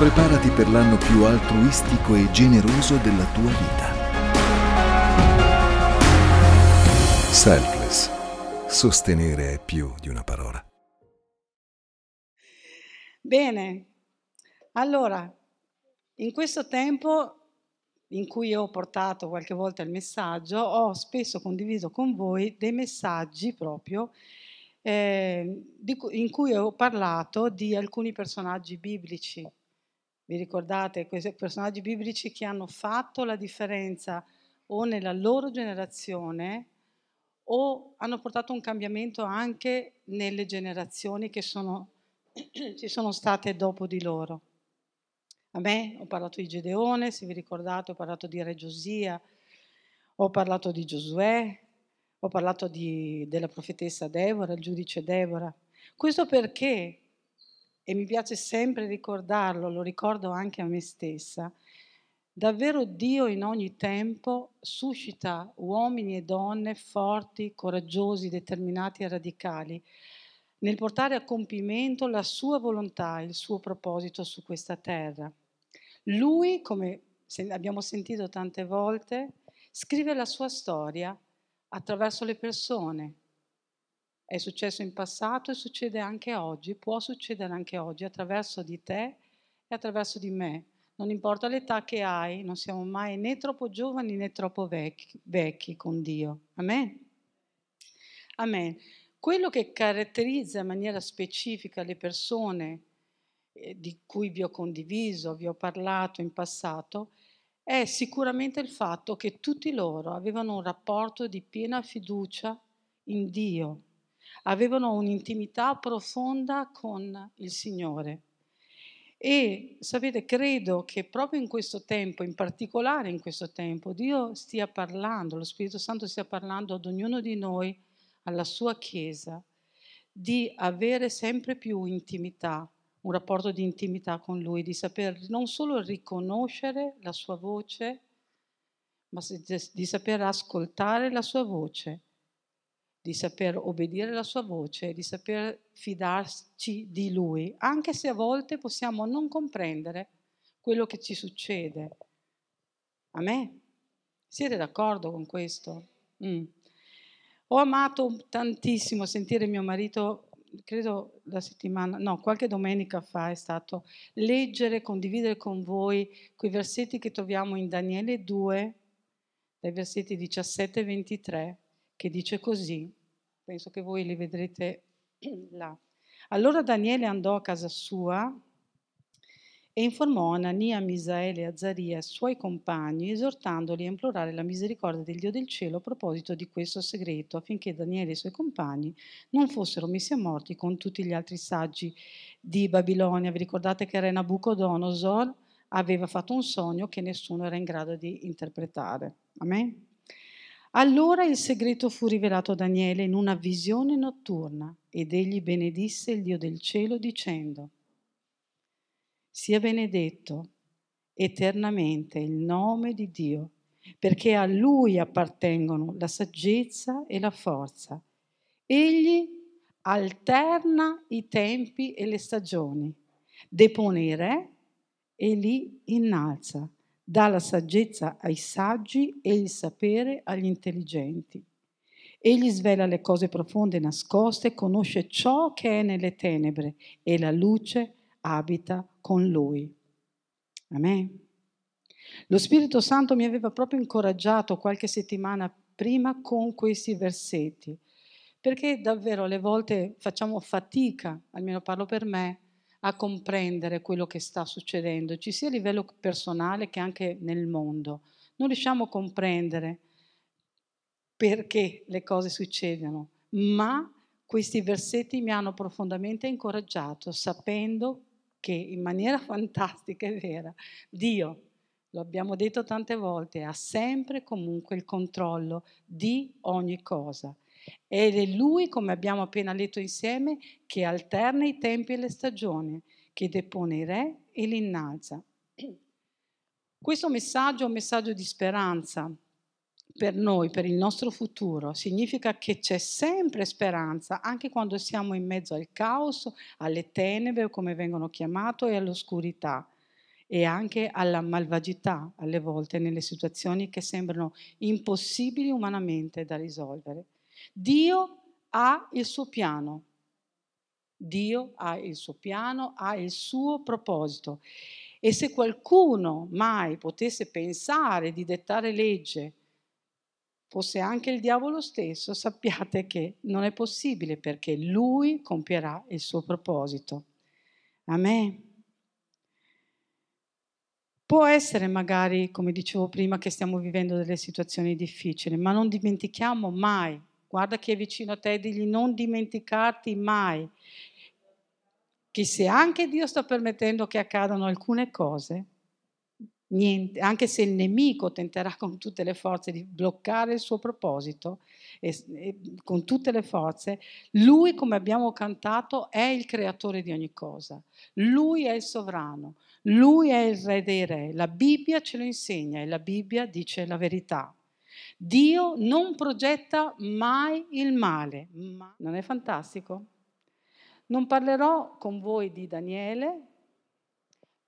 Preparati per l'anno più altruistico e generoso della tua vita. Selfless. Sostenere è più di una parola. Bene, allora, in questo tempo in cui ho portato qualche volta il messaggio, ho spesso condiviso con voi dei messaggi proprio eh, in cui ho parlato di alcuni personaggi biblici. Vi ricordate questi personaggi biblici che hanno fatto la differenza o nella loro generazione o hanno portato un cambiamento anche nelle generazioni che sono, ci sono state dopo di loro. A me ho parlato di Gedeone, se vi ricordate, ho parlato di Re Giosia, ho parlato di Giosuè, ho parlato di, della profetessa Deborah, il giudice Deborah. Questo perché, e mi piace sempre ricordarlo, lo ricordo anche a me stessa, davvero Dio in ogni tempo suscita uomini e donne forti, coraggiosi, determinati e radicali nel portare a compimento la sua volontà, il suo proposito su questa terra. Lui, come abbiamo sentito tante volte, scrive la sua storia attraverso le persone. È successo in passato e succede anche oggi, può succedere anche oggi attraverso di te e attraverso di me. Non importa l'età che hai, non siamo mai né troppo giovani né troppo vecchi, vecchi con Dio. Amen. Amen. Quello che caratterizza in maniera specifica le persone eh, di cui vi ho condiviso, vi ho parlato in passato, è sicuramente il fatto che tutti loro avevano un rapporto di piena fiducia in Dio, avevano un'intimità profonda con il Signore. E sapete, credo che proprio in questo tempo, in particolare in questo tempo, Dio stia parlando, lo Spirito Santo stia parlando ad ognuno di noi alla sua Chiesa di avere sempre più intimità, un rapporto di intimità con Lui, di saper non solo riconoscere la sua voce, ma di saper ascoltare la sua voce, di saper obbedire alla sua voce, di saper fidarci di Lui, anche se a volte possiamo non comprendere quello che ci succede. A me? Siete d'accordo con questo? Mm. Ho amato tantissimo sentire mio marito, credo la settimana, no, qualche domenica fa è stato leggere, condividere con voi quei versetti che troviamo in Daniele 2, dai versetti 17 e 23, che dice così, penso che voi li vedrete là. Allora Daniele andò a casa sua e informò Anania, Misaele e Azaria, suoi compagni, esortandoli a implorare la misericordia del Dio del cielo a proposito di questo segreto, affinché Daniele e i suoi compagni non fossero messi a morti con tutti gli altri saggi di Babilonia. Vi ricordate che Re Nabucodonosor aveva fatto un sogno che nessuno era in grado di interpretare. Amen? Allora il segreto fu rivelato a Daniele in una visione notturna ed egli benedisse il Dio del cielo dicendo sia benedetto eternamente il nome di Dio, perché a Lui appartengono la saggezza e la forza. Egli alterna i tempi e le stagioni, depone i re e li innalza, dà la saggezza ai saggi e il sapere agli intelligenti. Egli svela le cose profonde e nascoste, conosce ciò che è nelle tenebre e la luce abita con lui. Amen. Lo Spirito Santo mi aveva proprio incoraggiato qualche settimana prima con questi versetti, perché davvero alle volte facciamo fatica, almeno parlo per me, a comprendere quello che sta succedendo, ci sia a livello personale che anche nel mondo. Non riusciamo a comprendere perché le cose succedono, ma questi versetti mi hanno profondamente incoraggiato, sapendo che in maniera fantastica e vera Dio, lo abbiamo detto tante volte, ha sempre comunque il controllo di ogni cosa. Ed è Lui, come abbiamo appena letto insieme, che alterna i tempi e le stagioni, che depone i re e li innalza. Questo messaggio è un messaggio di speranza, per noi, per il nostro futuro, significa che c'è sempre speranza, anche quando siamo in mezzo al caos, alle tenebre, come vengono chiamate, e all'oscurità. e anche alla malvagità alle volte nelle situazioni che sembrano impossibili umanamente da risolvere. Dio ha il suo piano. Dio ha il suo piano, ha il suo proposito. E se qualcuno mai potesse pensare di dettare legge, fosse anche il diavolo stesso, sappiate che non è possibile perché lui compierà il suo proposito. Amen. Può essere magari, come dicevo prima, che stiamo vivendo delle situazioni difficili, ma non dimentichiamo mai, guarda chi è vicino a te e digli non dimenticarti mai che se anche Dio sta permettendo che accadano alcune cose, niente, anche se il nemico tenterà con tutte le forze di bloccare il suo proposito, e, e, con tutte le forze, lui, come abbiamo cantato, è il creatore di ogni cosa, lui è il sovrano, lui è il re dei re, la Bibbia ce lo insegna e la Bibbia dice la verità. Dio non progetta mai il male. Ma... Non è fantastico? Non parlerò con voi di Daniele,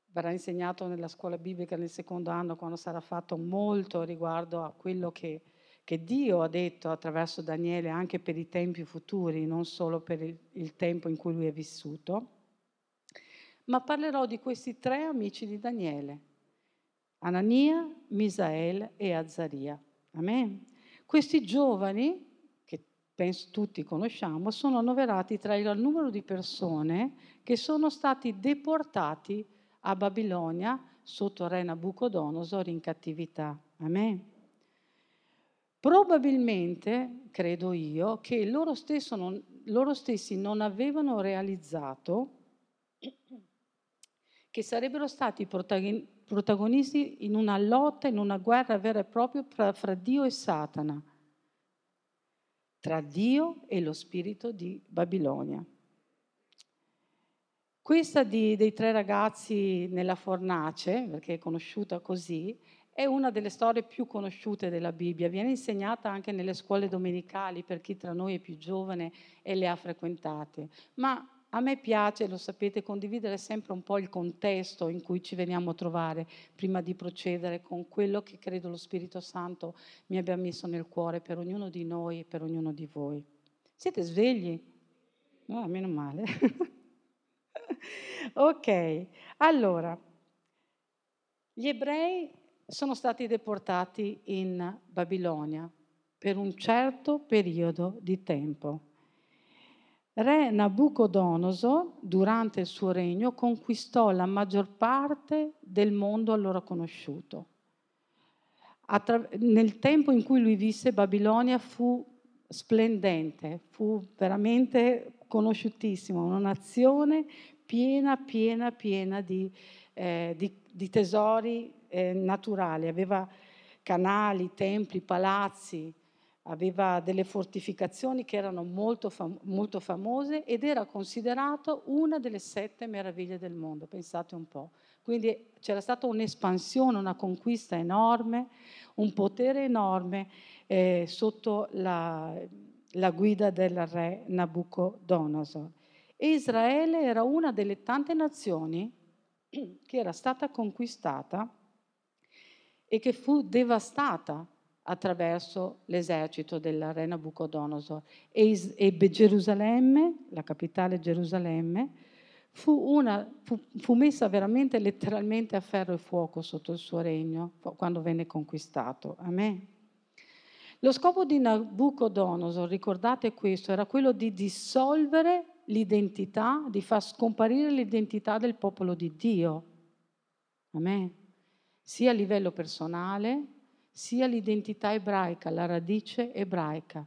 verrà insegnato nella scuola biblica nel secondo anno quando sarà fatto molto riguardo a quello che, che Dio ha detto attraverso Daniele anche per i tempi futuri, non solo per il, il tempo in cui lui è vissuto ma parlerò di questi tre amici di Daniele, Anania, Misael e Azzaria. Amen. Questi giovani, che penso tutti conosciamo, sono annoverati tra il numero di persone che sono stati deportati a Babilonia sotto re Nabucodonosor in cattività. Amen. Probabilmente, credo io, che loro, non, loro stessi non avevano realizzato che sarebbero stati protagonisti in una lotta, in una guerra vera e propria fra, fra Dio e Satana, tra Dio e lo spirito di Babilonia. Questa di, dei tre ragazzi nella fornace, perché è conosciuta così, è una delle storie più conosciute della Bibbia, viene insegnata anche nelle scuole domenicali per chi tra noi è più giovane e le ha frequentate, ma a me piace, lo sapete, condividere sempre un po' il contesto in cui ci veniamo a trovare prima di procedere con quello che credo lo Spirito Santo mi abbia messo nel cuore per ognuno di noi e per ognuno di voi. Siete svegli? Oh, meno male. ok, allora, gli ebrei sono stati deportati in Babilonia per un certo periodo di tempo. Re Nabucodonosor, durante il suo regno, conquistò la maggior parte del mondo allora conosciuto. Attra- nel tempo in cui lui visse, Babilonia fu splendente, fu veramente conosciutissima, una nazione piena, piena, piena di, eh, di, di tesori eh, naturali. Aveva canali, templi, palazzi, aveva delle fortificazioni che erano molto, fam- molto, famose ed era considerato una delle sette meraviglie del mondo, pensate un po'. Quindi c'era stata un'espansione, una conquista enorme, un potere enorme eh, sotto la, la, guida del re Nabucodonosor. E Israele era una delle tante nazioni che era stata conquistata e che fu devastata attraverso l'esercito del re Nabucodonosor. E, e Gerusalemme, la capitale Gerusalemme, fu, una, fu, fu, messa veramente letteralmente a ferro e fuoco sotto il suo regno quando venne conquistato. Amen. Lo scopo di Nabucodonosor, ricordate questo, era quello di dissolvere l'identità, di far scomparire l'identità del popolo di Dio. Amen. Sia a livello personale, sia l'identità ebraica, la radice ebraica.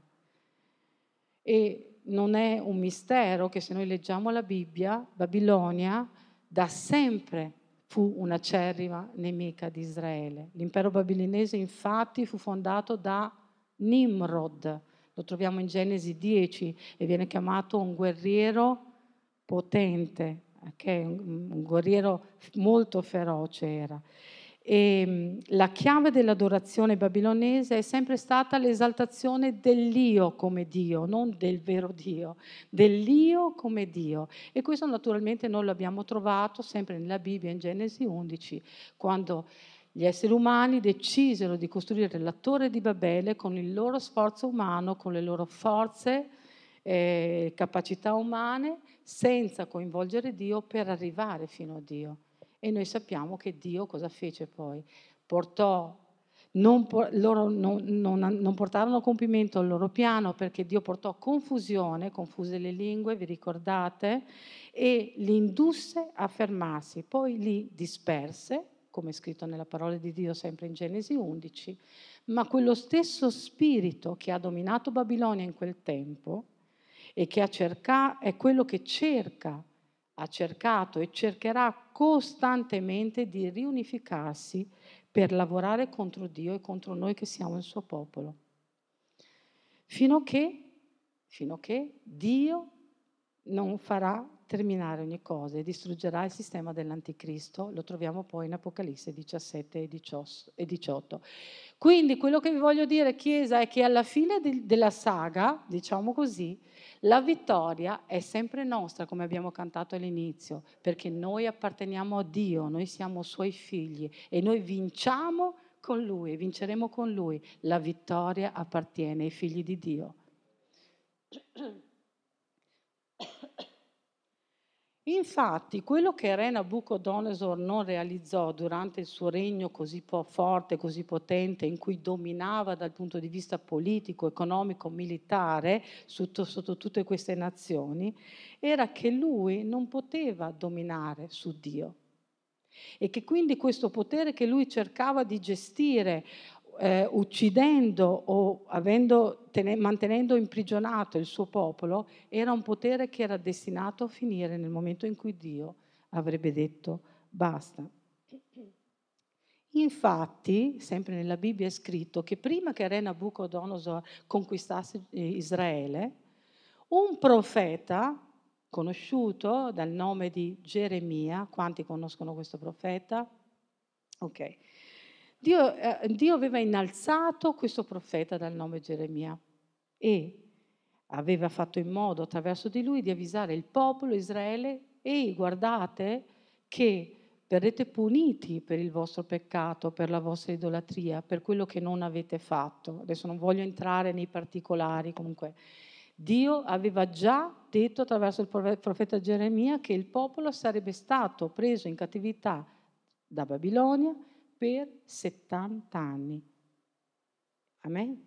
E non è un mistero che se noi leggiamo la Bibbia, Babilonia da sempre fu una cerrima nemica di Israele. L'impero babilonese infatti fu fondato da Nimrod, lo troviamo in Genesi 10 e viene chiamato un guerriero potente, okay? un guerriero molto feroce era. E mm, la chiave dell'adorazione babilonese è sempre stata l'esaltazione dell'io come Dio, non del vero Dio, dell'io come Dio. E questo naturalmente noi l'abbiamo trovato sempre nella Bibbia, in Genesi 11, quando gli esseri umani decisero di costruire la torre di Babele con il loro sforzo umano, con le loro forze, eh, capacità umane, senza coinvolgere Dio per arrivare fino a Dio. E noi sappiamo che Dio cosa fece poi? Portò, non, loro non, non, non, portarono a compimento il loro piano perché Dio portò confusione, confuse le lingue, vi ricordate, e li indusse a fermarsi, poi li disperse, come è scritto nella parola di Dio sempre in Genesi 11, ma quello stesso spirito che ha dominato Babilonia in quel tempo e che ha cercato, è quello che cerca ha cercato e cercherà costantemente di riunificarsi per lavorare contro Dio e contro noi che siamo il suo popolo. Fino a che, fino a che Dio non farà terminare ogni cosa e distruggerà il sistema dell'anticristo, lo troviamo poi in Apocalisse 17 e 18. Quindi quello che vi voglio dire, Chiesa, è che alla fine della saga, diciamo così, la vittoria è sempre nostra, come abbiamo cantato all'inizio, perché noi apparteniamo a Dio, noi siamo suoi figli e noi vinciamo con Lui vinceremo con Lui. La vittoria appartiene ai figli di Dio. Infatti, quello che Re Nabucodonosor non realizzò durante il suo regno così forte, così potente, in cui dominava dal punto di vista politico, economico, militare sotto, sotto tutte queste nazioni, era che lui non poteva dominare su Dio. E che quindi questo potere che lui cercava di gestire eh, uccidendo o avendo, ten- mantenendo imprigionato il suo popolo, era un potere che era destinato a finire nel momento in cui Dio avrebbe detto basta. Infatti, sempre nella Bibbia è scritto che prima che Re Nabucodonosor conquistasse eh, Israele, un profeta conosciuto dal nome di Geremia, quanti conoscono questo profeta? Ok. Dio, eh, Dio aveva innalzato questo profeta dal nome Geremia e aveva fatto in modo attraverso di lui di avvisare il popolo Israele e guardate che verrete puniti per il vostro peccato, per la vostra idolatria, per quello che non avete fatto. Adesso non voglio entrare nei particolari, comunque Dio aveva già detto attraverso il profeta Geremia che il popolo sarebbe stato preso in cattività da Babilonia per 70 anni. Amen?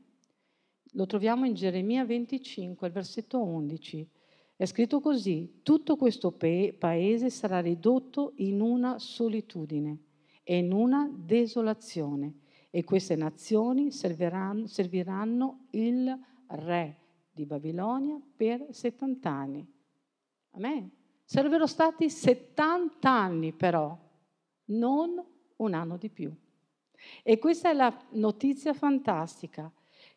Lo troviamo in Geremia 25, il versetto 11. È scritto così, tutto questo paese sarà ridotto in una solitudine e in una desolazione e queste nazioni serviranno, serviranno il re di Babilonia per 70 anni. Amen. Sarebbero stati 70 anni però, non un anno di più. E questa è la notizia fantastica,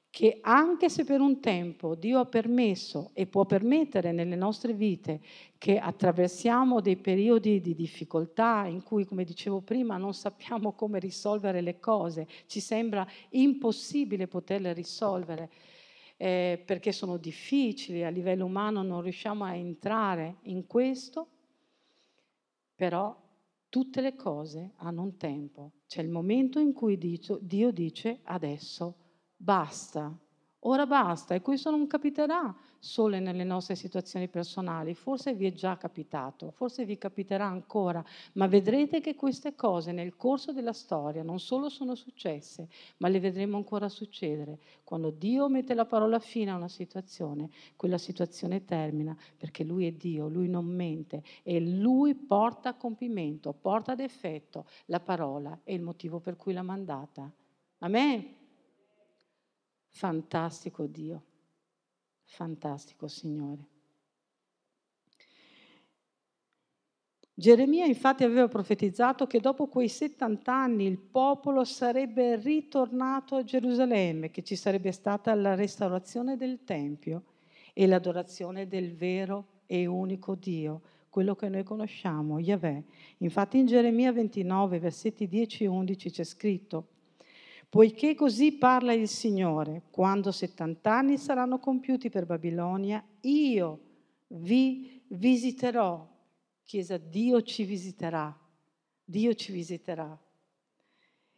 che anche se per un tempo Dio ha permesso e può permettere nelle nostre vite che attraversiamo dei periodi di difficoltà in cui, come dicevo prima, non sappiamo come risolvere le cose, ci sembra impossibile poterle risolvere eh, perché sono difficili, a livello umano non riusciamo a entrare in questo, però Tutte le cose hanno un tempo. C'è il momento in cui Dio dice adesso basta, ora basta. E questo non capiterà solo nelle nostre situazioni personali, forse vi è già capitato, forse vi capiterà ancora, ma vedrete che queste cose nel corso della storia non solo sono successe, ma le vedremo ancora succedere. Quando Dio mette la parola fine a una situazione, quella situazione termina perché Lui è Dio, Lui non mente e Lui porta a compimento, porta ad effetto la parola e il motivo per cui l'ha mandata. Amen. Fantastico Dio. Fantastico, Signore. Geremia infatti aveva profetizzato che dopo quei 70 anni il popolo sarebbe ritornato a Gerusalemme, che ci sarebbe stata la restaurazione del Tempio e l'adorazione del vero e unico Dio, quello che noi conosciamo, Yahweh. Infatti in Geremia 29, versetti 10 e 11 c'è scritto, poiché così parla il Signore, quando 70 anni saranno compiuti per Babilonia, io vi visiterò. Chiesa, Dio ci visiterà, Dio ci visiterà.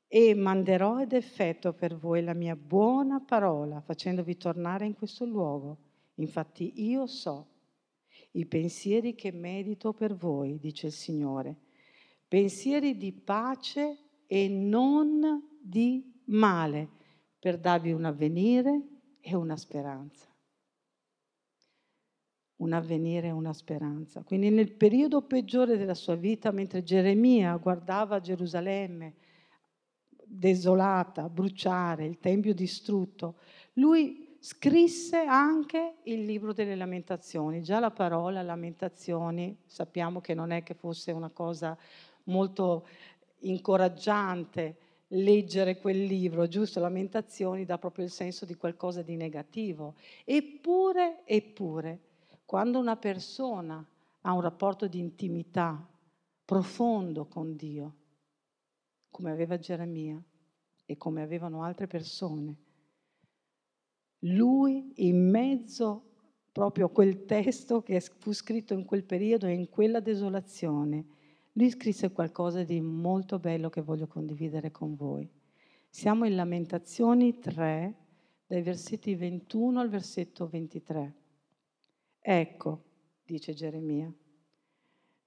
E manderò ed effetto per voi la mia buona parola, facendovi tornare in questo luogo. Infatti io so i pensieri che medito per voi, dice il Signore, pensieri di pace e non di male, per darvi un avvenire e una speranza. Un avvenire e una speranza. Quindi nel periodo peggiore della sua vita, mentre Geremia guardava Gerusalemme desolata, bruciare, il Tempio distrutto, lui scrisse anche il libro delle lamentazioni. Già la parola lamentazioni sappiamo che non è che fosse una cosa molto incoraggiante leggere quel libro, giusto? Lamentazioni dà proprio il senso di qualcosa di negativo. Eppure, eppure, quando una persona ha un rapporto di intimità profondo con Dio, come aveva Geremia e come avevano altre persone, lui in mezzo proprio a quel testo che fu scritto in quel periodo e in quella desolazione, lui scrisse qualcosa di molto bello che voglio condividere con voi. Siamo in Lamentazioni 3, dai versetti 21 al versetto 23. Ecco, dice Geremia,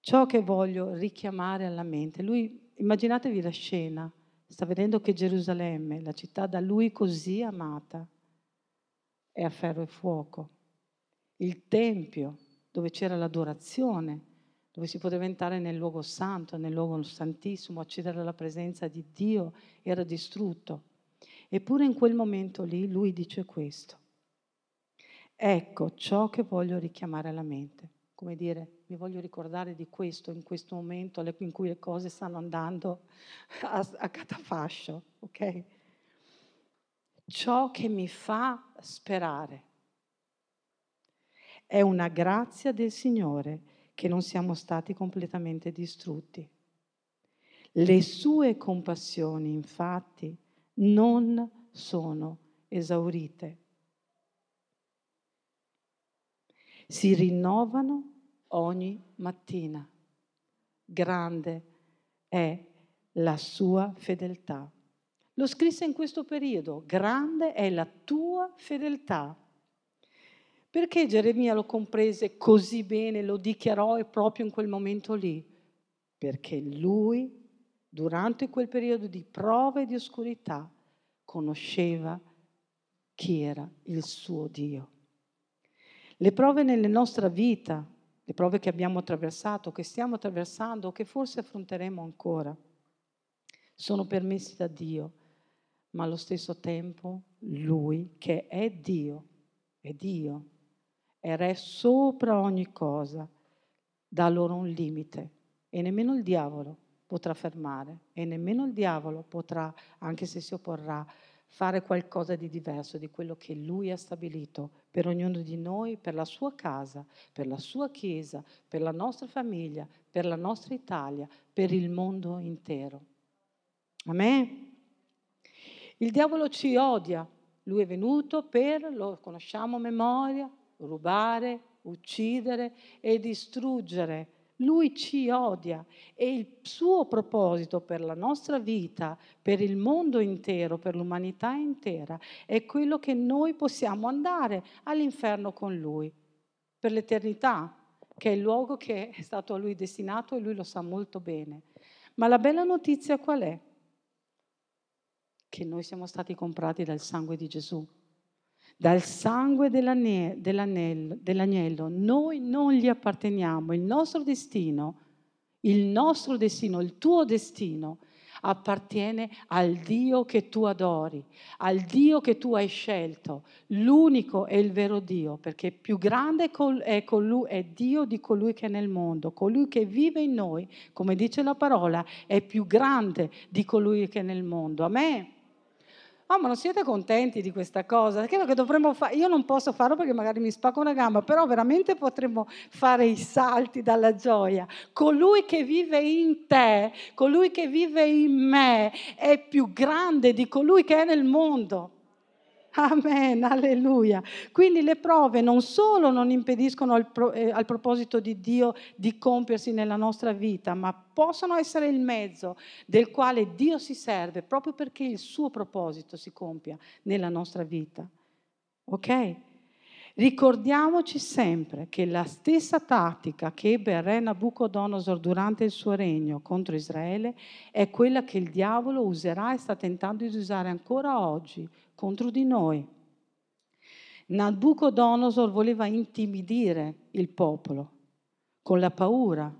ciò che voglio richiamare alla mente. Lui, immaginatevi la scena, sta vedendo che Gerusalemme, la città da lui così amata, è a ferro e fuoco. Il Tempio, dove c'era l'adorazione, dove si poteva entrare nel luogo santo, nel luogo santissimo, accedere alla presenza di Dio, era distrutto. Eppure in quel momento lì lui dice questo. Ecco ciò che voglio richiamare alla mente. Come dire, mi voglio ricordare di questo in questo momento in cui le cose stanno andando a, a catafascio, ok? ciò che mi fa sperare. È una grazia del Signore che non siamo stati completamente distrutti. Le sue compassioni, infatti, non sono esaurite. Si rinnovano ogni mattina. Grande è la sua fedeltà. Lo scrisse in questo periodo, grande è la tua fedeltà. Perché Geremia lo comprese così bene, lo dichiarò proprio in quel momento lì? Perché lui, durante quel periodo di prova e di oscurità, conosceva chi era il suo Dio. Le prove nella nostra vita, le prove che abbiamo attraversato, che stiamo attraversando che forse affronteremo ancora, sono permessi da Dio ma allo stesso tempo Lui che è Dio, è Dio, è Re sopra ogni cosa, dà loro un limite e nemmeno il diavolo potrà fermare e nemmeno il diavolo potrà, anche se si opporrà, fare qualcosa di diverso di quello che Lui ha stabilito per ognuno di noi, per la sua casa, per la sua Chiesa, per la nostra famiglia, per la nostra Italia, per il mondo intero. Amen. Il diavolo ci odia, lui è venuto per, lo conosciamo a memoria, rubare, uccidere e distruggere. Lui ci odia e il suo proposito per la nostra vita, per il mondo intero, per l'umanità intera, è quello che noi possiamo andare all'inferno con lui, per l'eternità, che è il luogo che è stato a lui destinato e lui lo sa molto bene. Ma la bella notizia qual è? che noi siamo stati comprati dal sangue di Gesù, dal sangue dell'agnello. Noi non gli apparteniamo, il nostro destino, il nostro destino, il tuo destino appartiene al Dio che tu adori, al Dio che tu hai scelto, l'unico e il vero Dio, perché più grande è, colui, è Dio di colui che è nel mondo, colui che vive in noi, come dice la parola, è più grande di colui che è nel mondo. A me Oh, ma non siete contenti di questa cosa? Credo che dovremmo fare, io non posso farlo perché magari mi spacco una gamba, però veramente potremmo fare i salti dalla gioia. Colui che vive in te, colui che vive in me, è più grande di colui che è nel mondo. Amen, alleluia. Quindi le prove non solo non impediscono al, pro, eh, al, proposito di Dio di compiersi nella nostra vita, ma possono essere il mezzo del quale Dio si serve proprio perché il suo proposito si compia nella nostra vita. Ok? Ricordiamoci sempre che la stessa tattica che ebbe il re Nabucodonosor durante il suo regno contro Israele è quella che il diavolo userà e sta tentando di usare ancora oggi contro di noi. Nabucodonosor voleva intimidire il popolo con la paura,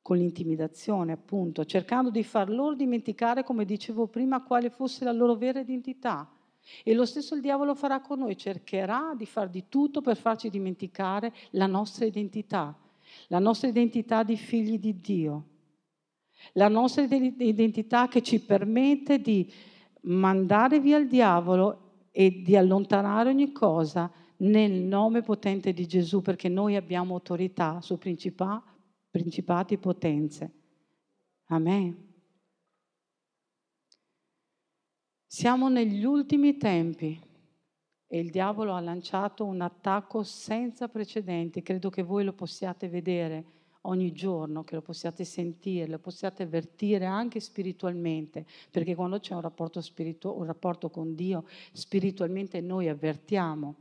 con l'intimidazione, appunto, cercando di far loro dimenticare, come dicevo prima, quale fosse la loro vera identità. E lo stesso il diavolo farà con noi, cercherà di far di tutto per farci dimenticare la nostra identità, la nostra identità di figli di Dio, la nostra identità che ci permette di mandare via il diavolo e di allontanare ogni cosa nel nome potente di Gesù, perché noi abbiamo autorità su principati e potenze. Amen. Siamo negli ultimi tempi e il diavolo ha lanciato un attacco senza precedenti, credo che voi lo possiate vedere ogni giorno, che lo possiate sentire, lo possiate avvertire anche spiritualmente, perché quando c'è un rapporto, spiritu- un rapporto con Dio, spiritualmente noi avvertiamo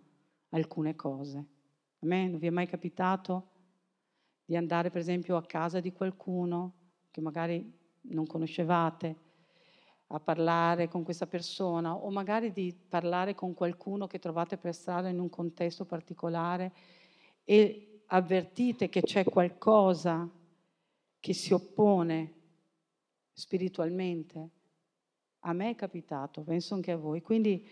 alcune cose. A me non vi è mai capitato di andare per esempio a casa di qualcuno che magari non conoscevate a parlare con questa persona o magari di parlare con qualcuno che trovate per strada in un contesto particolare e avvertite che c'è qualcosa che si oppone spiritualmente. A me è capitato, penso anche a voi. Quindi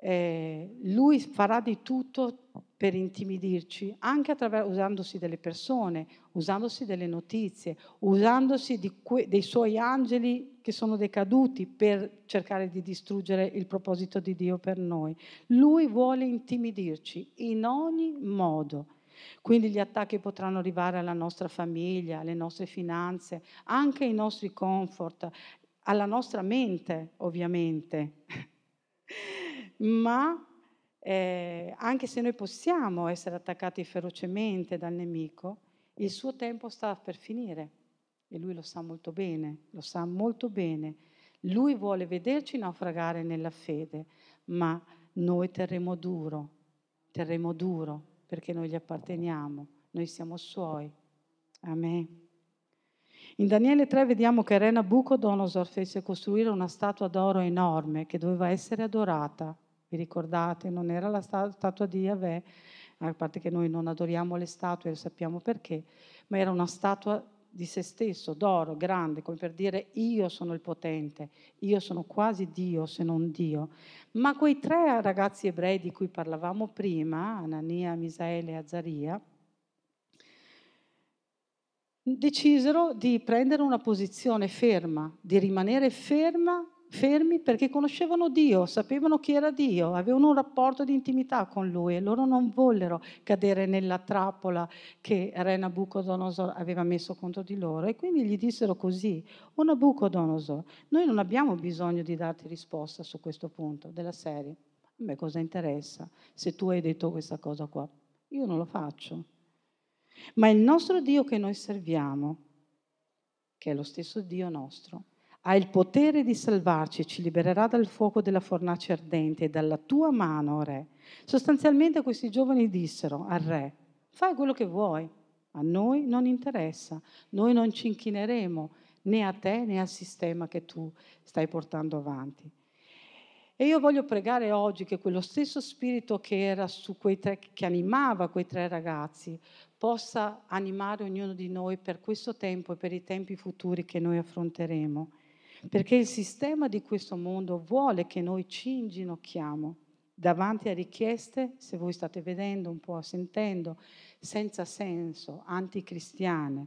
eh, lui farà di tutto per intimidirci, anche usandosi delle persone, usandosi delle notizie, usandosi que- dei suoi angeli che sono decaduti per cercare di distruggere il proposito di Dio per noi. Lui vuole intimidirci in ogni modo. Quindi gli attacchi potranno arrivare alla nostra famiglia, alle nostre finanze, anche ai nostri comfort, alla nostra mente, ovviamente. Ma eh, anche se noi possiamo essere attaccati ferocemente dal nemico, il suo tempo sta per finire e lui lo sa molto bene, lo sa molto bene. Lui vuole vederci naufragare nella fede, ma noi terremo duro, terremo duro perché noi gli apparteniamo, noi siamo suoi. Amen. In Daniele 3 vediamo che Re Nabucodonosor fece costruire una statua d'oro enorme che doveva essere adorata. Vi ricordate? Non era la statua di Yahweh, a parte che noi non adoriamo le statue, lo sappiamo perché, ma era una statua di se stesso, d'oro, grande, come per dire io sono il potente, io sono quasi Dio se non Dio. Ma quei tre ragazzi ebrei di cui parlavamo prima, Anania, Misaele e Azaria, decisero di prendere una posizione ferma, di rimanere ferma fermi perché conoscevano Dio, sapevano chi era Dio, avevano un rapporto di intimità con Lui e loro non vollero cadere nella trappola che Re Nabucodonosor aveva messo contro di loro e quindi gli dissero così, o Nabucodonosor, noi non abbiamo bisogno di darti risposta su questo punto della serie, a me cosa interessa se tu hai detto questa cosa qua? Io non lo faccio. Ma il nostro Dio che noi serviamo, che è lo stesso Dio nostro, ha il potere di salvarci e ci libererà dal fuoco della fornace ardente e dalla tua mano, re. Sostanzialmente questi giovani dissero al re, fai quello che vuoi, a noi non interessa, noi non ci inchineremo né a te né al sistema che tu stai portando avanti. E io voglio pregare oggi che quello stesso spirito che, era su quei tre, che animava quei tre ragazzi possa animare ognuno di noi per questo tempo e per i tempi futuri che noi affronteremo perché il sistema di questo mondo vuole che noi ci inginocchiamo davanti a richieste, se voi state vedendo un po', sentendo, senza senso, anticristiane,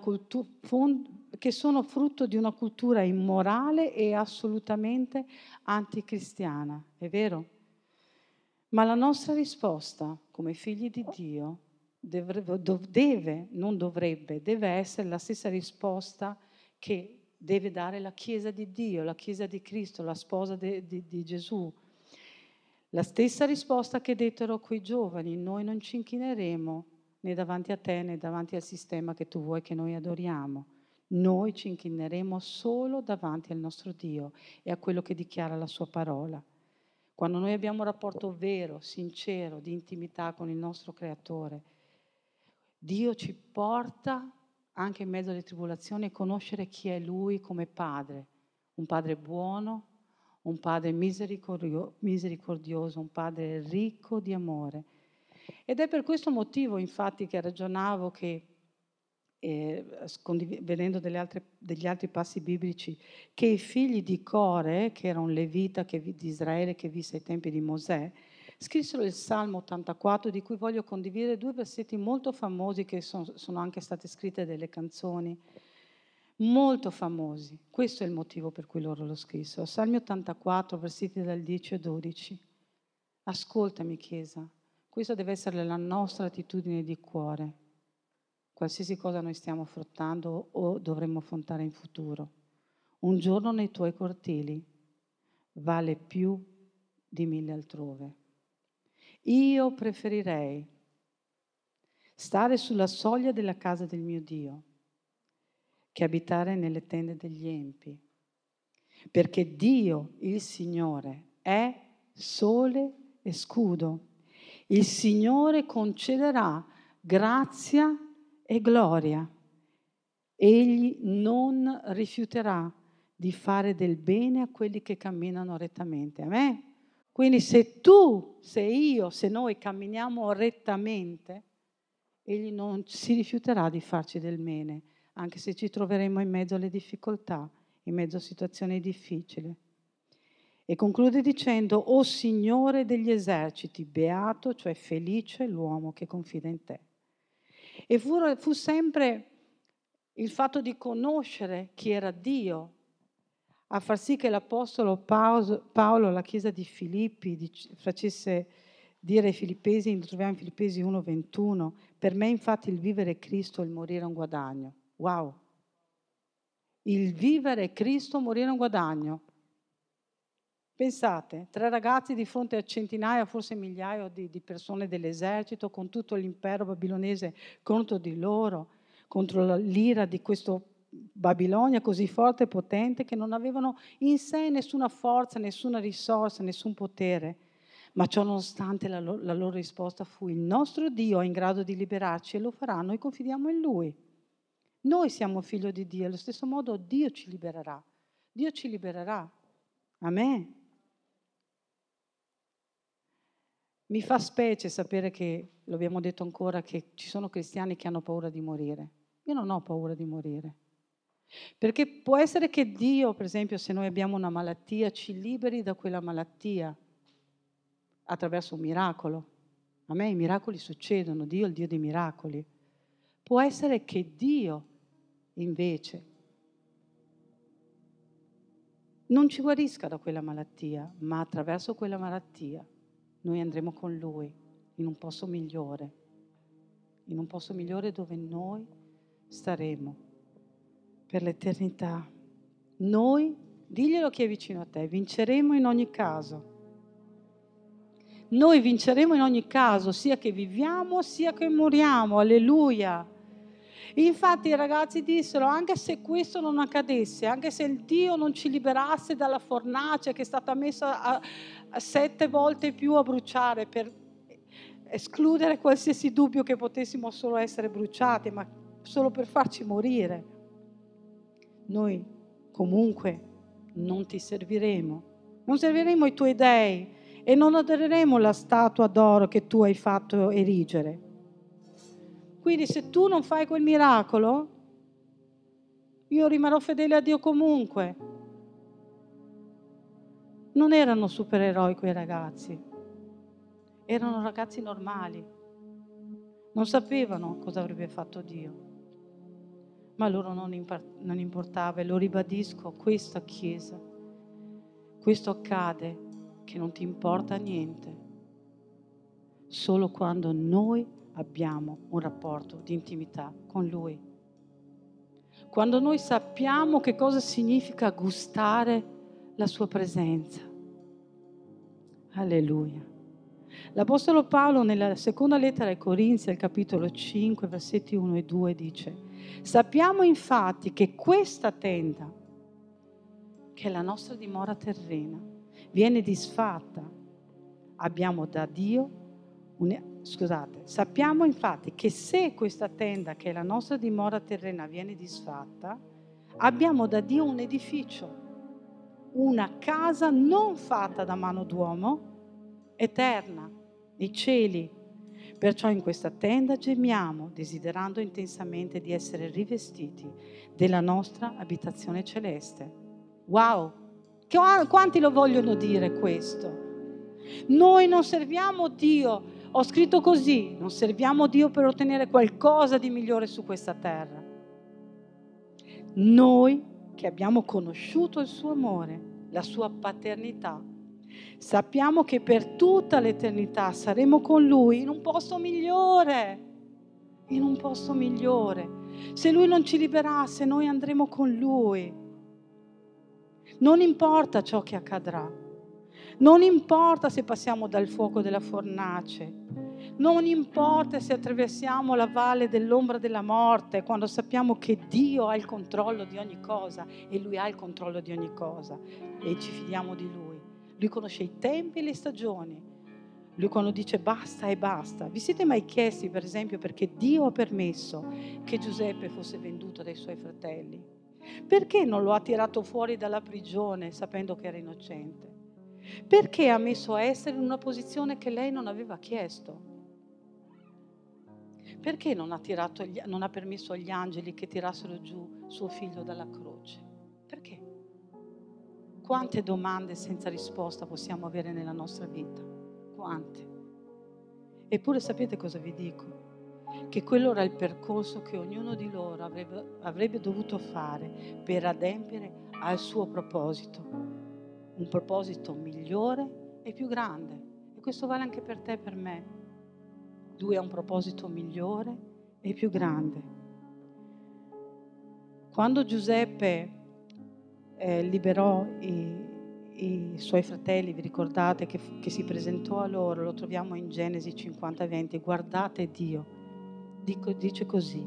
cultu- che sono frutto di una cultura immorale e assolutamente anticristiana, è vero? Ma la nostra risposta come figli di Dio deve, deve, non dovrebbe, deve essere la stessa risposta che deve dare la Chiesa di Dio, la Chiesa di Cristo, la sposa di, di, di Gesù. La stessa risposta che dettero quei giovani, noi non ci inchineremo né davanti a te né davanti al sistema che tu vuoi che noi adoriamo. Noi ci inchineremo solo davanti al nostro Dio e a quello che dichiara la sua parola. Quando noi abbiamo un rapporto vero, sincero, di intimità con il nostro Creatore, Dio ci porta anche in mezzo alle tribolazioni conoscere chi è Lui come Padre, un Padre buono, un Padre misericordio, misericordioso, un Padre ricco di amore. Ed è per questo motivo, infatti, che ragionavo che, eh, vedendo altre, degli altri passi biblici, che i figli di Core, che era un levita che, di Israele che visse ai tempi di Mosè, scrissero il Salmo 84, di cui voglio condividere due versetti molto famosi che sono, sono anche state scritte delle canzoni molto famosi. Questo è il motivo per cui loro lo scrissero. Salmi 84, versetti dal 10 al 12. Ascoltami, Chiesa, questa deve essere la nostra attitudine di cuore, qualsiasi cosa noi stiamo affrontando o dovremmo affrontare in futuro. Un giorno nei tuoi cortili vale più di mille altrove. Io preferirei stare sulla soglia della casa del mio Dio che abitare nelle tende degli empi. Perché Dio, il Signore, è sole e scudo. Il Signore concederà grazia e gloria. Egli non rifiuterà di fare del bene a quelli che camminano rettamente. Amen. Quindi se tu, se io, se noi camminiamo rettamente, Egli non si rifiuterà di farci del bene anche se ci troveremo in mezzo alle difficoltà, in mezzo a situazioni difficili. E conclude dicendo, O Signore degli eserciti, beato, cioè felice l'uomo che confida in te. E fu, fu sempre il fatto di conoscere chi era Dio a far sì che l'Apostolo Paolo, alla chiesa di Filippi, facesse dire ai Filippesi, lo troviamo in Filippesi 1,21, per me infatti il vivere è Cristo e il morire è un guadagno. Wow! Il vivere Cristo, morire è un guadagno. Pensate, tre ragazzi di fronte a centinaia, forse migliaia di, di persone dell'esercito, con tutto l'impero babilonese contro di loro, contro l'ira di questo Babilonia così forte e potente che non avevano in sé nessuna forza, nessuna risorsa, nessun potere. Ma ciò nonostante la, lo- la loro risposta fu il nostro Dio è in grado di liberarci e lo farà, noi confidiamo in Lui. Noi siamo figlio di Dio, allo stesso modo Dio ci libererà. Dio ci libererà. Amen. Mi fa specie sapere che, lo abbiamo detto ancora, che ci sono cristiani che hanno paura di morire. Io non ho paura di morire. Perché può essere che Dio, per esempio, se noi abbiamo una malattia, ci liberi da quella malattia attraverso un miracolo. A me i miracoli succedono, Dio è il Dio dei miracoli. Può essere che Dio invece non ci guarisca da quella malattia, ma attraverso quella malattia noi andremo con Lui in un posto migliore, in un posto migliore dove noi staremo per l'eternità. Noi, diglielo chi è vicino a te, vinceremo in ogni caso. Noi vinceremo in ogni caso, sia che viviamo, sia che moriamo. Alleluia. Infatti i ragazzi dissero, anche se questo non accadesse, anche se il Dio non ci liberasse dalla fornace che è stata messa a, a sette volte più a bruciare per escludere qualsiasi dubbio che potessimo solo essere bruciati, ma solo per farci morire, noi comunque non ti serviremo, non serviremo i tuoi dei e non adoreremo la statua d'oro che tu hai fatto erigere. Quindi se tu non fai quel miracolo, io rimarrò fedele a Dio comunque. Non erano supereroi quei ragazzi, Erano ragazzi normali, non sapevano cosa avrebbe fatto Dio, ma a loro non, importava e lo ribadisco, questa Chiesa, questo accade che non ti importa niente, solo quando noi abbiamo un rapporto di intimità con Lui. Quando noi sappiamo che cosa significa gustare la Sua presenza. Alleluia. L'Apostolo Paolo nella seconda lettera ai Corinzi, al capitolo 5, versetti 1 e 2, dice, sappiamo infatti che questa tenda, che è la nostra dimora terrena, viene disfatta. Abbiamo da Dio, un, scusate, sappiamo infatti che se questa tenda, che è la nostra dimora terrena, viene disfatta, abbiamo da Dio un edificio, una casa non fatta da mano d'uomo, eterna, nei cieli. Perciò in questa tenda gemiamo, desiderando intensamente di essere rivestiti della nostra abitazione celeste. Wow! Quanti lo vogliono dire questo? Noi non serviamo Dio, ho scritto così, non serviamo Dio per ottenere qualcosa di migliore su questa terra. Noi che abbiamo conosciuto il suo amore, la sua paternità, Sappiamo che per tutta l'eternità saremo con Lui in un posto migliore, in un posto migliore. Se Lui non ci liberasse, noi andremo con Lui. Non importa ciò che accadrà, non importa se passiamo dal fuoco della fornace, non importa se attraversiamo la valle dell'ombra della morte, quando sappiamo che Dio ha il controllo di ogni cosa e Lui ha il controllo di ogni cosa e ci fidiamo di Lui. Lui conosce i tempi e le stagioni. Lui quando dice basta e basta. Vi siete mai chiesti, per esempio, perché Dio ha permesso che Giuseppe fosse venduto dai suoi fratelli? Perché non lo ha tirato fuori dalla prigione sapendo che era innocente? Perché ha messo a essere in una posizione che lei non aveva chiesto? Perché non ha, tirato, non ha permesso agli angeli che tirassero giù suo figlio dalla croce? Quante domande senza risposta possiamo avere nella nostra vita? Quante? Eppure sapete cosa vi dico? Che quello era il percorso che ognuno di loro avrebbe, avrebbe dovuto fare per adempiere al suo proposito. Un proposito migliore e più grande. E questo vale anche per te e per me. Lui ha un proposito migliore e più grande. Quando Giuseppe eh, liberò i, i, suoi fratelli, vi ricordate che, che, si presentò a loro, lo troviamo in Genesi 50-20, guardate Dio, Dico, dice così,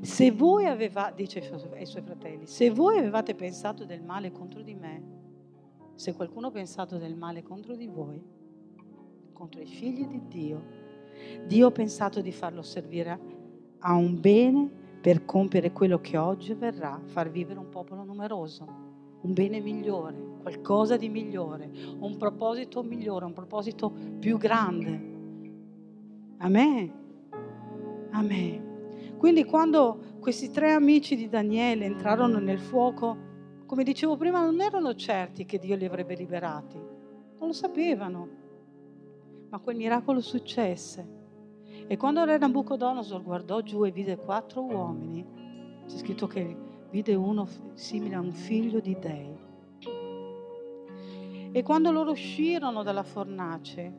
se voi avevate, dice ai suoi fratelli, se voi avevate pensato del male contro di me, se qualcuno ha pensato del male contro di voi, contro i figli di Dio, Dio ha pensato di farlo servire a un bene per compiere quello che oggi verrà, far vivere un popolo numeroso un bene migliore, qualcosa di migliore, un proposito migliore, un proposito più grande. Amen. Amen. Quindi quando questi tre amici di Daniele entrarono nel fuoco, come dicevo prima, non erano certi che Dio li avrebbe liberati, non lo sapevano, ma quel miracolo successe. E quando Re Nabucodonosor guardò giù e vide quattro uomini, c'è scritto che vide uno simile a un figlio di Dei. E quando loro uscirono dalla fornace,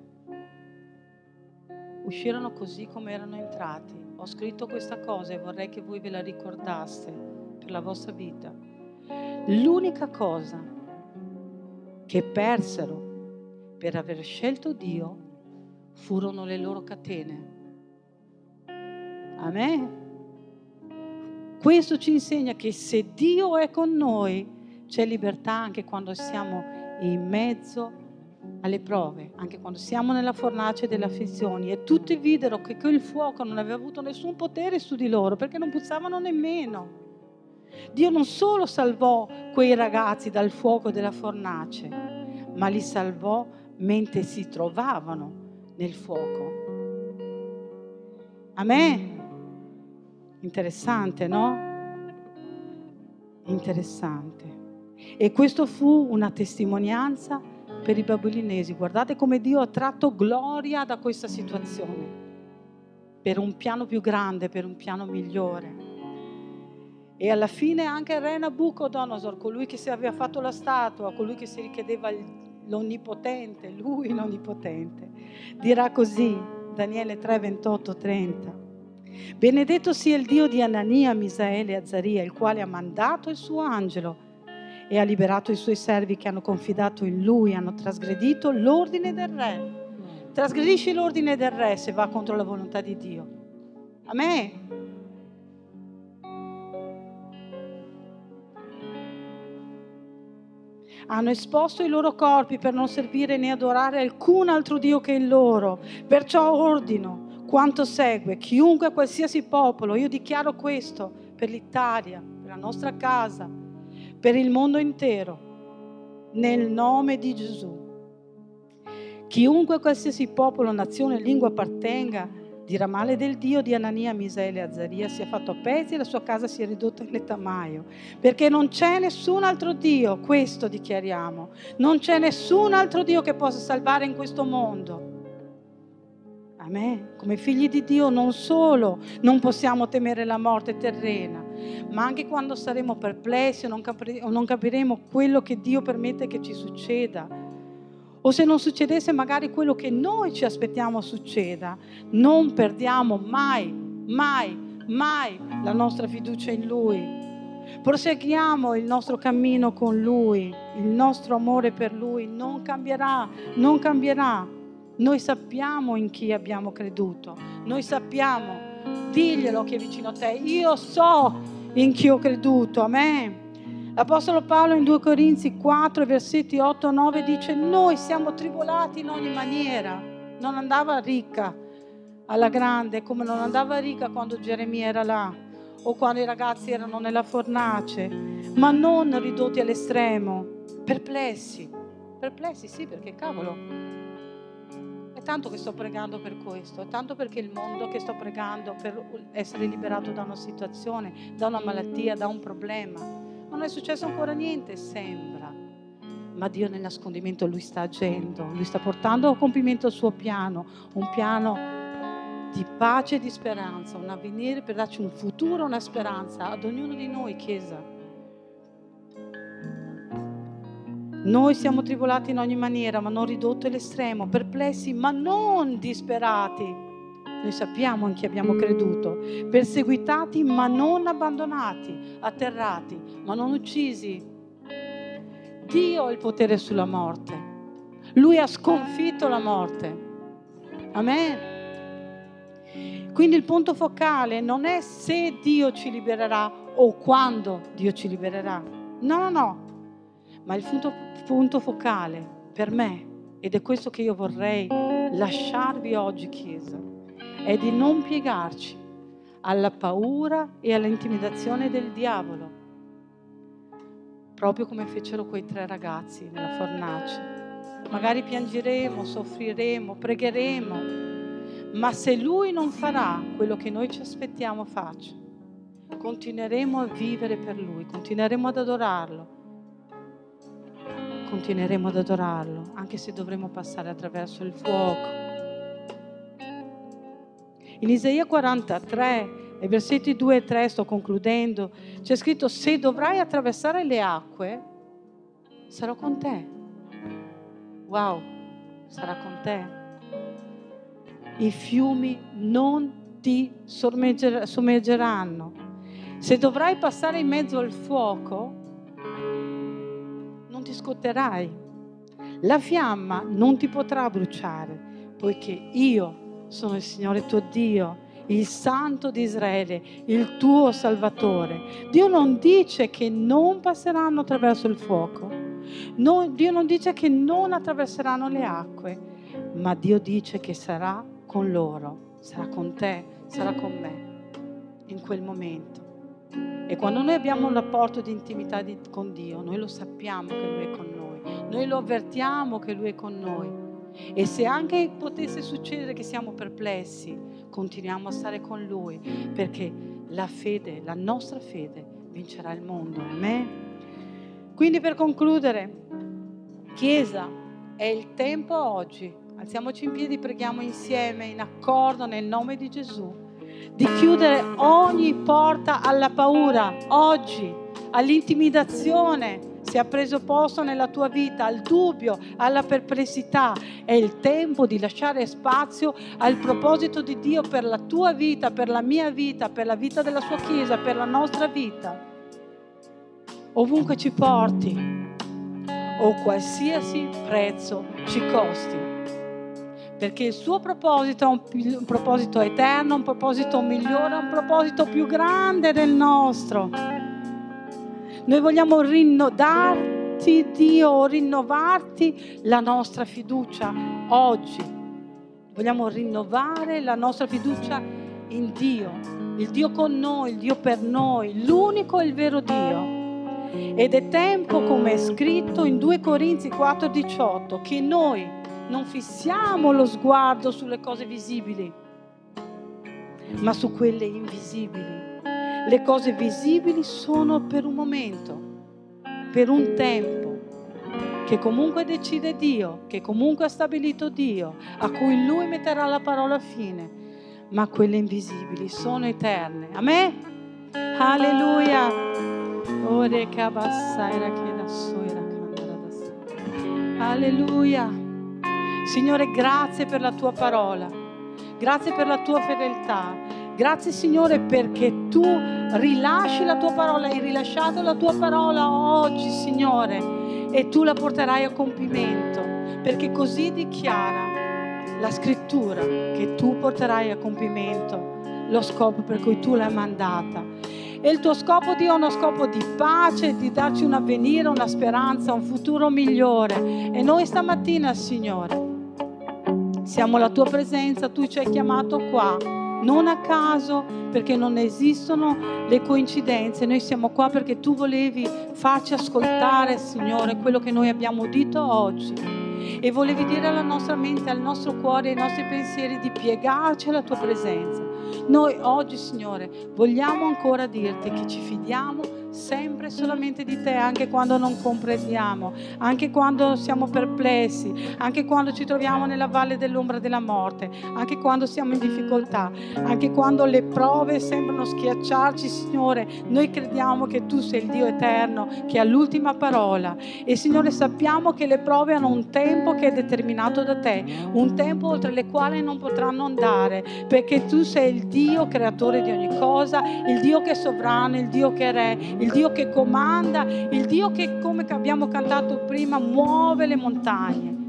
uscirono così come erano entrati. Ho scritto questa cosa e vorrei che voi ve la ricordaste per la vostra vita. L'unica cosa che persero per aver scelto Dio furono le loro catene. Amen. Questo ci insegna che se Dio è con noi, c'è libertà anche quando siamo in mezzo alle prove, anche quando siamo nella fornace delle afflizioni. E tutti videro che quel fuoco non aveva avuto nessun potere su di loro, perché non puzzavano nemmeno. Dio non solo salvò quei ragazzi dal fuoco della fornace, ma li salvò mentre si trovavano nel fuoco. Amen. Interessante, no? Interessante. E questo fu una testimonianza per i babilinesi. Guardate come Dio ha tratto gloria da questa situazione, per un piano più grande, per un piano migliore. E alla fine anche re Nabucodonosor, colui che si aveva fatto la statua, colui che si richiedeva l'onnipotente, lui l'onnipotente, dirà così, Daniele 3, 28, 30. Benedetto sia il Dio di Anania, Misaele e Azaria, il quale ha mandato il suo angelo e ha liberato i suoi servi che hanno confidato in lui, hanno trasgredito l'ordine del re. Trasgredisci l'ordine del re se va contro la volontà di Dio. Amen. hanno esposto i loro corpi per non servire né adorare alcun altro Dio che il loro. Perciò ordino quanto segue, chiunque, qualsiasi popolo, io dichiaro questo per l'Italia, per la nostra casa, per il mondo intero, nel nome di Gesù. Chiunque, qualsiasi popolo, nazione, lingua appartenga, dirà male del Dio di Anania, Misaele e Azaria, sia fatto a pezzi e la sua casa sia ridotta in letamaio. Perché non c'è nessun altro Dio, questo dichiariamo. Non c'è nessun altro Dio che possa salvare in questo mondo. Amen. Come figli di Dio non solo non possiamo temere la morte terrena, ma anche quando saremo perplessi o non, capire, o non capiremo quello che Dio permette che ci succeda, o se non succedesse magari quello che noi ci aspettiamo succeda, non perdiamo mai, mai, mai la nostra fiducia in Lui. Proseguiamo il nostro cammino con Lui, il nostro amore per Lui non cambierà, non cambierà. Noi sappiamo in chi abbiamo creduto, noi sappiamo, diglielo che è vicino a te, io so in chi ho creduto, amen. L'Apostolo Paolo in 2 Corinzi 4, versetti 8 e 9 dice, noi siamo tribolati in ogni maniera, non andava ricca alla grande come non andava ricca quando Geremia era là o quando i ragazzi erano nella fornace, ma non ridotti all'estremo, perplessi, perplessi sì perché cavolo, è tanto che sto pregando per questo, è tanto perché il mondo che sto pregando per essere liberato da una situazione, da una malattia, da un problema. Non è successo ancora niente, sembra. Ma Dio nel nascondimento Lui sta agendo, Lui sta portando a compimento il suo piano, un piano di pace e di speranza, un avvenire per darci un futuro, una speranza ad ognuno di noi, Chiesa. Noi siamo tribolati in ogni maniera, ma non ridotti all'estremo, perplessi, ma non disperati. Noi sappiamo in chi abbiamo creduto, perseguitati, ma non abbandonati, atterrati, ma non uccisi. Dio ha il potere sulla morte. Lui ha sconfitto la morte. Amen. Quindi il punto focale non è se Dio ci libererà o quando Dio ci libererà. No, no, no. Ma il punto, punto focale per me, ed è questo che io vorrei lasciarvi oggi, Chiesa, è di non piegarci alla paura e all'intimidazione del diavolo, proprio come fecero quei tre ragazzi nella fornace. Magari piangeremo, soffriremo, pregheremo, ma se lui non farà quello che noi ci aspettiamo faccia, continueremo a vivere per lui, continueremo ad adorarlo continueremo ad adorarlo, anche se dovremo passare attraverso il fuoco. In Isaia 43, nei versetti 2 e 3, sto concludendo, c'è scritto, se dovrai attraversare le acque, sarò con te. Wow, sarà con te. I fiumi non ti sommergeranno. Se dovrai passare in mezzo al fuoco, non ti scotterai. La fiamma non ti potrà bruciare, poiché io sono il Signore tuo Dio, il Santo di Israele, il tuo Salvatore. Dio non dice che non passeranno attraverso il fuoco, no, Dio non dice che non attraverseranno le acque, ma Dio dice che sarà con loro, sarà con te, sarà con me in quel momento. E quando noi abbiamo un rapporto di intimità di, con Dio, noi lo sappiamo che Lui è con noi, noi lo avvertiamo che Lui è con noi. E se anche potesse succedere che siamo perplessi, continuiamo a stare con Lui, perché la fede, la nostra fede, vincerà il mondo. Amen. Quindi per concludere, Chiesa, È il tempo oggi. Alziamoci in piedi, preghiamo insieme, in accordo, nel nome di Gesù, di chiudere ogni porta alla paura, oggi, all'intimidazione, se ha preso posto nella tua vita, al dubbio, alla perplessità. È il tempo di lasciare spazio al proposito di Dio per la tua vita, per la mia vita, per la vita della sua Chiesa, per la nostra vita. Ovunque ci porti o qualsiasi prezzo ci costi perché il suo proposito è un, un, proposito eterno, un proposito migliore, un proposito più grande del nostro. Noi vogliamo rinnovarti, Dio, rinnovarti la nostra fiducia oggi. Vogliamo rinnovare la nostra fiducia in Dio, il Dio con noi, il Dio per noi, l'unico e il vero Dio. Ed è tempo, come è scritto in 2 Corinzi 4:18, che noi non fissiamo lo sguardo sulle cose visibili, ma su quelle invisibili le cose visibili sono per un momento, per un tempo, che comunque decide Dio, che comunque ha stabilito Dio, a cui Lui metterà la parola fine, ma quelle invisibili sono eterne. Amen? Alleluia. Alleluia. Signore, grazie per la tua parola. Grazie per la tua fedeltà. Grazie Signore perché tu rilasci la tua parola, hai rilasciato la tua parola oggi Signore e tu la porterai a compimento perché così dichiara la scrittura che tu porterai a compimento lo scopo per cui tu l'hai mandata. E il tuo scopo Dio è uno scopo di pace, di darci un avvenire, una speranza, un futuro migliore. E noi stamattina, Signore, siamo la tua presenza, tu ci hai chiamato qua. Non a caso perché non esistono le coincidenze, noi siamo qua perché tu volevi farci ascoltare, Signore, quello che noi abbiamo udito oggi. E volevi dire alla nostra mente, al nostro cuore, ai nostri pensieri di piegarci alla tua presenza. Noi oggi, Signore, vogliamo ancora dirti che ci fidiamo sempre solamente di te, anche quando non comprendiamo, anche quando siamo perplessi, anche quando ci troviamo nella valle dell'ombra della morte, anche quando siamo in difficoltà, anche quando le prove sembrano schiacciarci, Signore, noi crediamo che tu sei il Dio eterno, che ha l'ultima parola. E Signore, sappiamo che le prove hanno un tempo che è determinato da te, un tempo oltre le quali non potranno andare, perché tu sei il Dio creatore di ogni cosa, il Dio che è sovrano, il Dio che è re, il Dio che comanda, il Dio che, come abbiamo cantato prima, muove le montagne.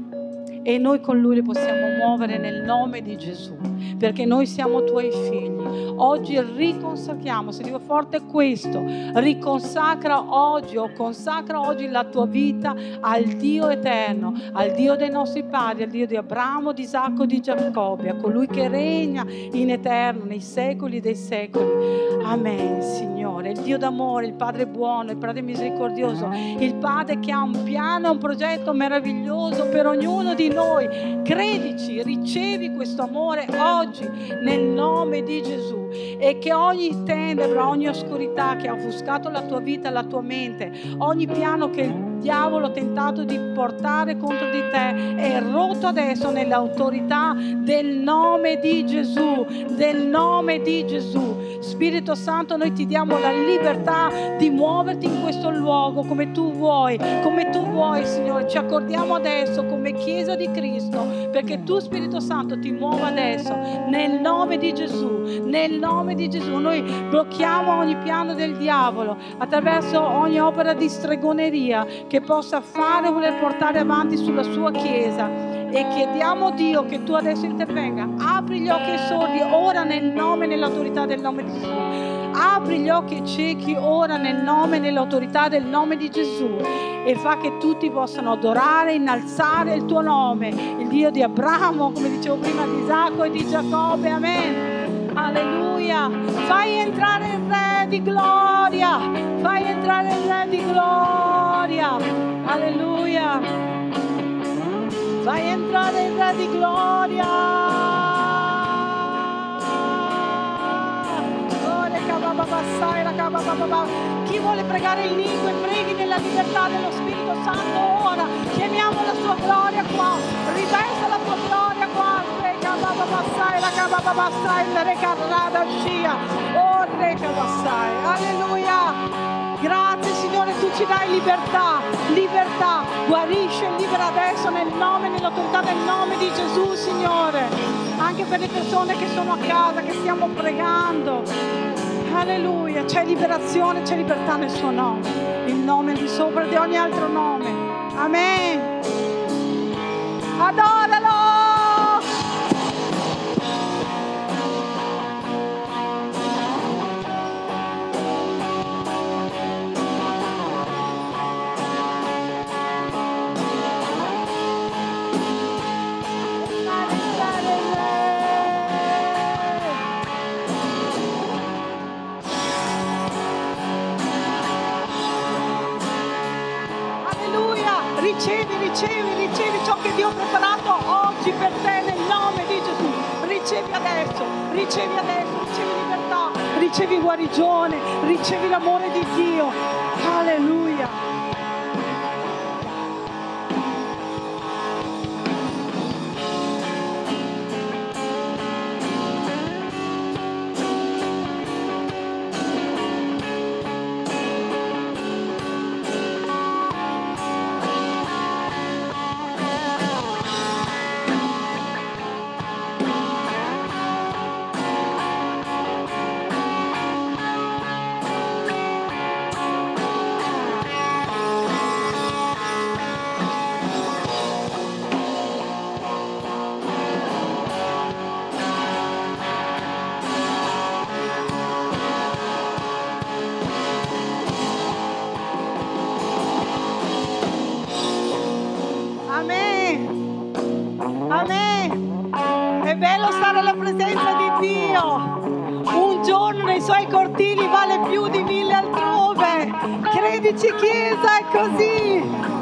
E noi con Lui le possiamo muovere nel nome di Gesù, perché noi siamo Tuoi figli. Oggi riconsacriamo, se dico forte questo, riconsacra oggi o consacra oggi la tua vita al Dio eterno, al Dio dei nostri padri, al Dio di Abramo, di Isacco, di Giacobbe, a colui che regna in eterno, nei secoli dei secoli. Amen, Signore. Il Dio d'amore, il Padre buono, il Padre misericordioso, il Padre che ha un piano, un progetto meraviglioso per ognuno di noi. Credici, ricevi questo amore oggi nel nome di Gesù e che ogni tenebra, ogni oscurità che ha offuscato la tua vita, la tua mente, ogni piano che diavolo ha tentato di portare contro di te è rotto adesso nell'autorità del nome di Gesù, del nome di Gesù. Spirito Santo, noi ti diamo la libertà di muoverti in questo luogo come tu vuoi, come tu vuoi, Signore. Ci accordiamo adesso come Chiesa di Cristo, perché tu, Spirito Santo, ti muova adesso nel nome di Gesù, nel nome di Gesù. Noi blocchiamo ogni piano del diavolo attraverso ogni opera di stregoneria che possa fare o voler portare avanti sulla sua Chiesa e chiediamo Dio che tu adesso intervenga. Apri gli occhi ai sordi ora nel nome e nell'autorità del nome di Gesù. Apri gli occhi ai ciechi ora nel nome e nell'autorità del nome di Gesù e fa che tutti possano adorare, innalzare il tuo nome, il Dio di Abramo, come dicevo prima, di Isacco e di Giacobbe. Amen. Alleluia. Fai entrare il Re di gloria. Fai entrare il Re di gloria. Alleluia. Fai entrare il Re di gloria. Chi vuole pregare in lingue, preghi nella libertà dello Spirito Santo ora. Chiamiamo la sua gloria qua. Riversa la tua gloria qua. Baba bassai, la gaba baba bassai, la reka rada scia. Oh, reka bassai. Alleluia. Grazie Signore, tu ci dai libertà, libertà. Guarisce e libera adesso nel nome, nell'autorità del nome di Gesù, Signore. Anche per le persone che sono a casa, che stiamo pregando. Alleluia, c'è liberazione, c'è libertà nel suo nome, il nome di sopra di ogni altro nome. Amen. Adoralo! Ricevi adesso, ricevi libertà, ricevi guarigione, ricevi l'amore di Dio. Alleluia! Cortili vale più di mille altrove. Credici Chiesa, è così.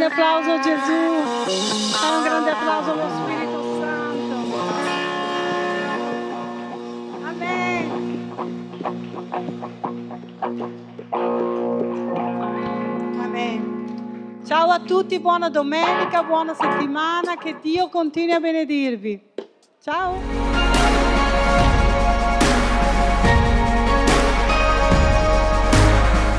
Grande applauso a Gesù. Un grande applauso allo Spirito Santo. Amen. Amen. Ciao a tutti, buona domenica, buona settimana, che Dio continui a benedirvi. Ciao.